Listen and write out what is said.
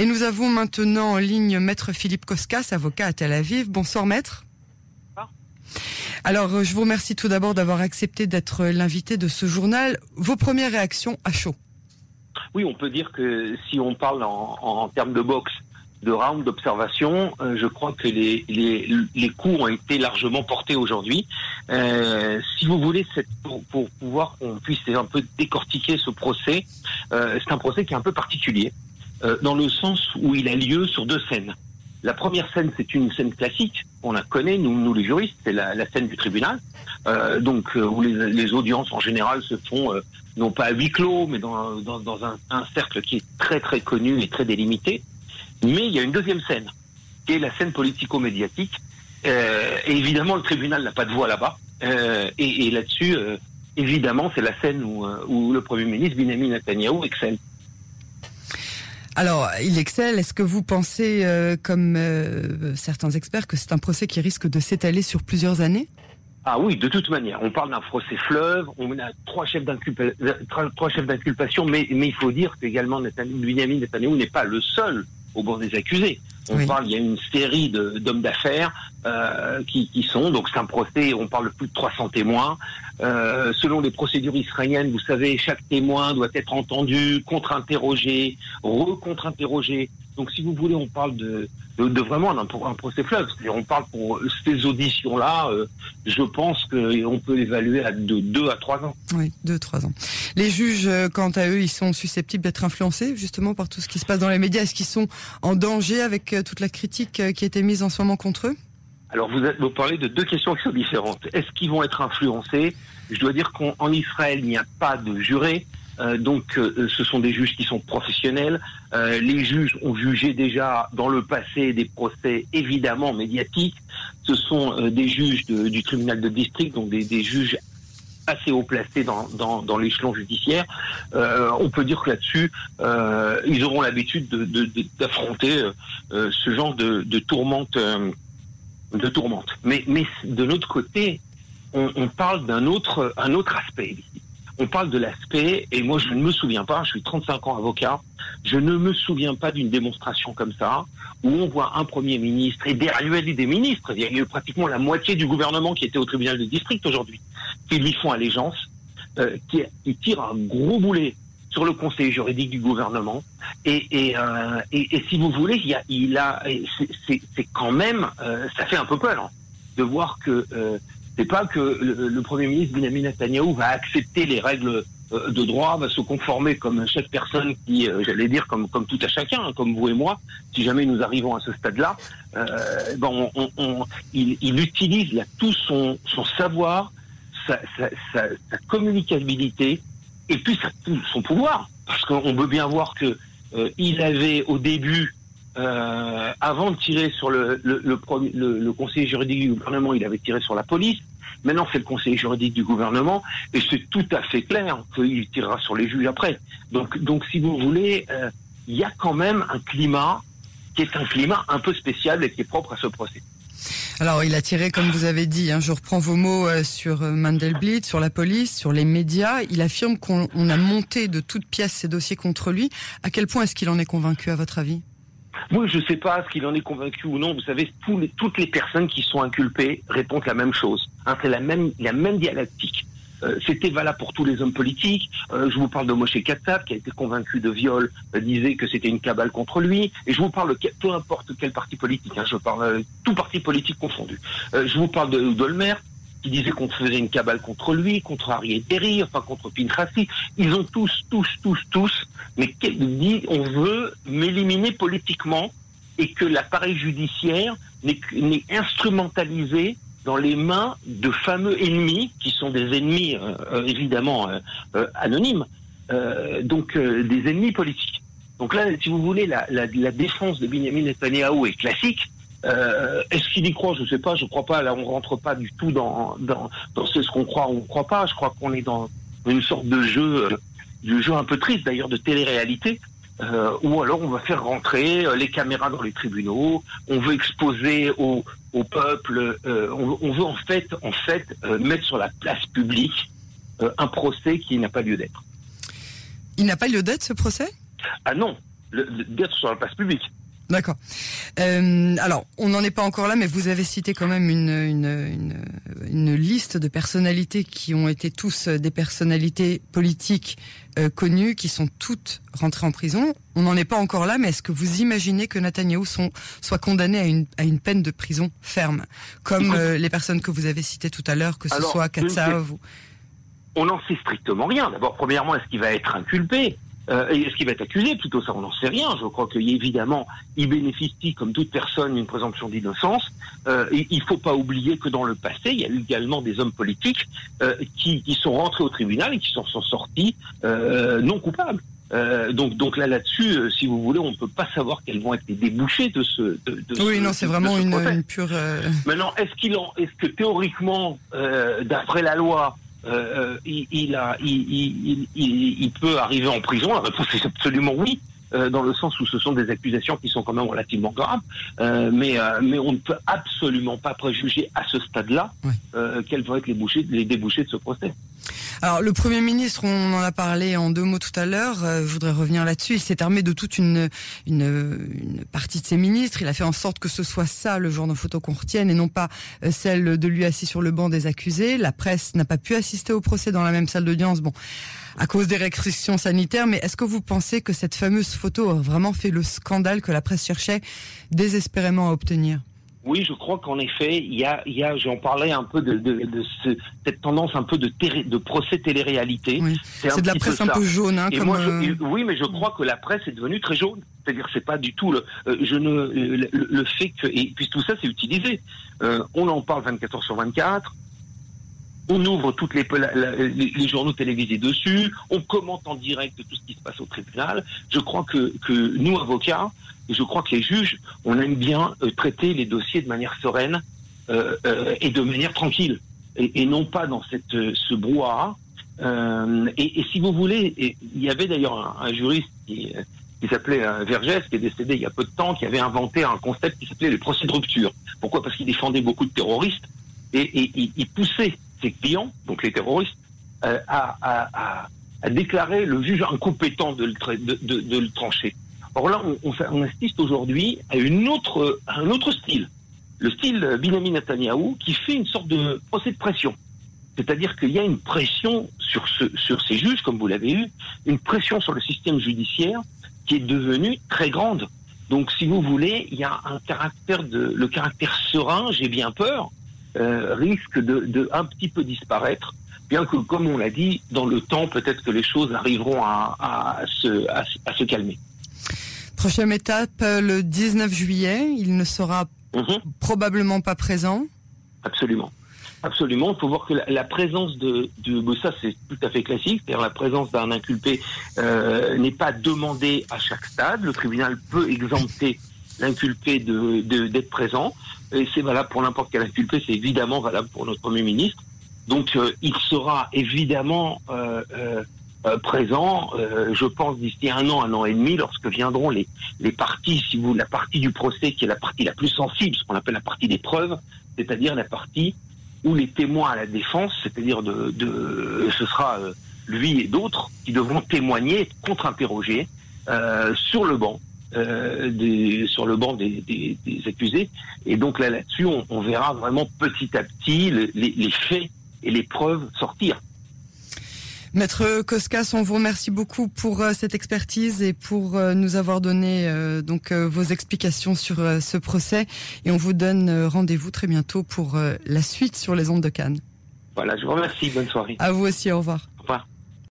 Et nous avons maintenant en ligne Maître Philippe Koskas, avocat à Tel Aviv. Bonsoir Maître. Alors, je vous remercie tout d'abord d'avoir accepté d'être l'invité de ce journal. Vos premières réactions à chaud Oui, on peut dire que si on parle en, termes de boxe, de round d'observation, euh, je crois que les, les, coups ont été largement portés aujourd'hui. Euh, si vous voulez, pour, pour pouvoir qu'on puisse un peu décortiquer ce procès, euh, c'est un procès qui est un peu particulier, dans le sens où il a lieu sur deux scènes. La première scène, c'est une scène classique, on la connaît, nous, nous les juristes, c'est la, la, scène du tribunal, euh, donc euh, où les, les, audiences en général se font euh, non pas à huis clos, mais dans, dans, dans un, un, cercle qui est très très connu et très délimité. Mais il y a une deuxième scène, qui est la scène politico-médiatique. Euh, et évidemment, le tribunal n'a pas de voix là-bas. et, et là-dessus, évidemment, c'est la scène où, où le Premier ministre Benjamin Netanyahu excelle. Alors, il excelle. Est-ce que vous pensez, euh, comme euh, certains experts, que c'est un procès qui risque de s'étaler sur plusieurs années? Ah oui, de toute manière, on parle d'un procès fleuve, on a trois chefs d'inculpation, mais, il faut dire qu'également Benjamin Netanyahu n'est pas le seul au bord des accusés. On parle, il y a une série d'hommes d'affaires euh, qui, qui, sont, donc c'est un procès, on parle de plus de 300 témoins. Euh, selon les procédures israéliennes, vous savez, chaque témoin doit être entendu, contre-interrogé, re-contre-interrogé. Donc si vous voulez, on parle de, de, vraiment un, un procès fleuve. On parle pour ces auditions-là, euh, je pense qu'on peut évaluer à de 2 à 3 ans. Oui, 2 trois ans. Les juges, euh, quant à eux, ils sont susceptibles d'être influencés justement par tout ce qui se passe dans les médias. Est-ce qu'ils sont en danger avec euh, toute la critique qui a été mise en ce moment contre eux? Alors vous, vous parlez de deux questions qui sont différentes. Est-ce qu'ils vont être influencés? Je dois dire qu'en Israël, il n'y a pas de juré. Euh, donc, euh, ce sont des juges qui sont professionnels. Euh, les juges ont jugé déjà dans le passé des procès évidemment médiatiques. Ce sont des juges du tribunal de district, donc des, juges assez haut placés dans, l'échelon judiciaire. on peut dire que là-dessus, ils auront l'habitude d'affronter ce genre de, de tourmente. de tourmente. Mais, de l'autre côté, on, parle d'un autre, un autre aspect on parle de l'aspect, et moi je ne me souviens pas, je suis 35 ans avocat, je ne me souviens pas d'une démonstration comme ça, où on voit un Premier ministre, et derrière lui des ministres, il y a eu pratiquement la moitié du gouvernement qui était au tribunal de district aujourd'hui, qui lui font allégeance, euh, qui, qui tirent un gros boulet sur le conseil juridique du gouvernement. Et, et, euh, et, si vous voulez, il, y a, il a, c'est quand même, euh, ça fait un peu peur hein, de voir que c'est pas que le, Premier ministre Benjamin Netanyahu va accepter les règles euh, de droit, va se conformer comme chaque personne qui, euh, j'allais dire, comme, comme tout à chacun, hein, comme vous et moi, si jamais nous arrivons à ce stade-là, euh, bon, on, il, il, utilise là, tout son, son savoir, sa, sa, sa, sa, communicabilité et puis son pouvoir. Parce qu'on veut bien voir que il avait au début euh, avant de tirer sur le, le, le, le, conseiller juridique du gouvernement, il avait tiré sur la police. Maintenant, c'est le conseiller juridique du gouvernement, et c'est tout à fait clair qu'il tirera sur les juges après. Donc, donc si vous voulez, euh, il y a quand même un climat qui est un climat un peu spécial et qui est propre à ce procès. Alors, il a tiré, comme vous avez dit, hein, je reprends vos mots euh, sur Mandelblit, sur la police, sur les médias. Il affirme qu'on a monté de toutes pièces ces dossiers contre lui. À quel point est-ce qu'il en est convaincu, à votre avis? Moi, je ne sais pas ce qu'il en est convaincu ou non. Vous savez, toutes les personnes qui sont inculpées répondent la même chose. Hein, c'est la même, la même dialectique. Euh, c'était valable pour tous les hommes politiques. Euh, je vous parle de Moshe Katsav, qui a été convaincu de viol, euh, disait que c'était une cabale contre lui. Et je vous parle de peu importe quel parti politique, hein, je parle tout parti politique confondu. je vous parle de Dolmer, qui disait qu'on faisait une cabale contre lui, contre Ariel Terry, enfin contre Pinchassi. Ils ont tous, tous, tous, tous, mais dit on veut m'éliminer politiquement et que l'appareil judiciaire n'est instrumentalisé dans les mains de fameux ennemis, qui sont des ennemis euh, euh, évidemment euh, anonymes, donc des ennemis politiques. Donc là, si vous voulez, la, la, la défense de Benjamin Netanyahu est classique. Euh, Est-ce qu'il y croit? Je ne sais pas. Je crois pas. Là, on rentre pas du tout dans dans, dans ce qu'on croit ou on croit pas. Je crois qu'on est dans une sorte de jeu, euh, du jeu un peu triste d'ailleurs de télé-réalité. Euh, ou alors on va faire rentrer euh, les caméras dans les tribunaux, on veut exposer au, au peuple, euh, on, on, veut en fait, en fait mettre sur la place publique un procès qui n'a pas lieu d'être. Il n'a pas lieu d'être ce procès? Ah non, d'être sur la place publique. D'accord. Euh, alors, on n'en est pas encore là, mais vous avez cité quand même une, une, une, une, liste de personnalités qui ont été tous des personnalités politiques euh, connues, qui sont toutes rentrées en prison. On n'en est pas encore là, mais est-ce que vous imaginez que Netanyahou sont, soit condamné à une, à une peine de prison ferme, comme euh, les personnes que vous avez citées tout à l'heure, que ce soit Katsav ou... On n'en sait strictement rien. D'abord, premièrement, est-ce qu'il va être inculpé? Euh, est-ce qu'il va être accusé Plutôt ça, on n'en sait rien. Je crois qu'évidemment, il bénéficie, comme toute personne, d'une présomption d'innocence. Euh, il ne faut pas oublier que dans le passé, il y a eu également des hommes politiques euh, qui, qui, sont rentrés au tribunal et qui sont, sont sortis euh, non coupables. Euh, donc, donc là, là-dessus, euh, si vous voulez, on ne peut pas savoir quels vont être les débouchés de ce. De, de oui, non, c'est vraiment une, une, pure. Maintenant, est-ce qu'il en, est-ce que théoriquement, d'après la loi, euh, il, il, a, il, il, peut arriver en prison La réponse est absolument oui. Euh, dans le sens où ce sont des accusations qui sont quand même relativement graves, euh, mais euh, mais on ne peut absolument pas préjuger à ce stade-là oui. Euh, quels vont être les, bouchées, les débouchés de ce procès. Alors le Premier ministre, on en a parlé en deux mots tout à l'heure, euh, je voudrais revenir là-dessus, il s'est armé de toute une, une, une, partie de ses ministres, il a fait en sorte que ce soit ça le genre de photo qu'on retienne et non pas euh, celle de lui assis sur le banc des accusés. La presse n'a pas pu assister au procès dans la même salle d'audience, bon, à cause des restrictions sanitaires, mais est-ce que vous pensez que cette fameuse photo a vraiment fait le scandale que la presse cherchait désespérément à obtenir? Oui, je crois qu'en effet, il y a, il y a j'en parlais un peu de, de, de ce, cette tendance un peu de, de procès télé-réalité. Oui. C'est de la presse un peu jaune. Hein, comme moi, je, oui, mais je crois que la presse est devenue très jaune. C'est-à-dire, c'est pas du tout le, euh, je ne, le, le, fait que, et puis tout ça, c'est utilisé. Euh, on en parle 24 heures sur 24 on ouvre toutes les, journaux télévisés dessus, on commente en direct tout ce qui se passe au tribunal. Je crois que, nous, avocats, et je crois que les juges, on aime bien euh, traiter les dossiers de manière sereine euh, euh, et de manière tranquille, et, non pas dans ce brouhaha. Et, si vous voulez, il y avait d'ailleurs un, juriste qui, qui s'appelait Vergès, qui est décédé il y a peu de temps, qui avait inventé un concept qui s'appelait les procès de rupture. Pourquoi? Parce qu'il défendait beaucoup de terroristes et il poussait ses clients, donc les terroristes, euh, à, déclarer le juge incompétent de le, trancher. Or là, on, on, assiste aujourd'hui à, un autre style, le style Binyamin Netanyahu, qui fait une sorte de procès de pression. C'est-à-dire qu'il y a une pression sur, ce, sur ces juges, comme vous l'avez eu, une pression sur le système judiciaire qui est devenue très grande. Donc, si vous voulez, il y a un caractère le caractère serein, j'ai bien peur, euh, risque de, de, un petit peu disparaître, bien que, comme on l'a dit, dans le temps, peut-être que les choses arriveront à, à, se, à, à, se calmer. Prochaine étape, le 19 juillet, il ne sera -hmm. probablement pas présent. Absolument. Absolument. Il faut voir que la, la présence de, de ça, c'est tout à fait classique. C'est-à-dire la présence d'un inculpé euh, n'est pas demandée à chaque stade. Le tribunal peut exempter l'inculpé d'être de, de, présent. C'est valable pour n'importe quel inculpé, c'est évidemment valable pour notre Premier ministre. Donc euh, il sera évidemment euh, euh, présent, je pense, d'ici un an, un an et demi, lorsque viendront les, parties, si vous, la partie du procès qui est la partie la plus sensible, ce qu'on appelle la partie des preuves, c'est-à-dire la partie où les témoins à la défense, c'est-à-dire de, de, ce sera lui et d'autres qui devront témoigner, contre-interroger sur le banc euh, des, sur le banc des, des, des, accusés. Et donc là, là-dessus, on, on, verra vraiment petit à petit le, les, les, faits et les preuves sortir. Maître Koskas, on vous remercie beaucoup pour euh, cette expertise et pour euh, nous avoir donné euh, donc vos explications sur ce procès. Et on vous donne rendez-vous très bientôt pour la suite sur les ondes de Cannes. Voilà, je vous remercie. Bonne soirée. À vous aussi. Au revoir. Au revoir.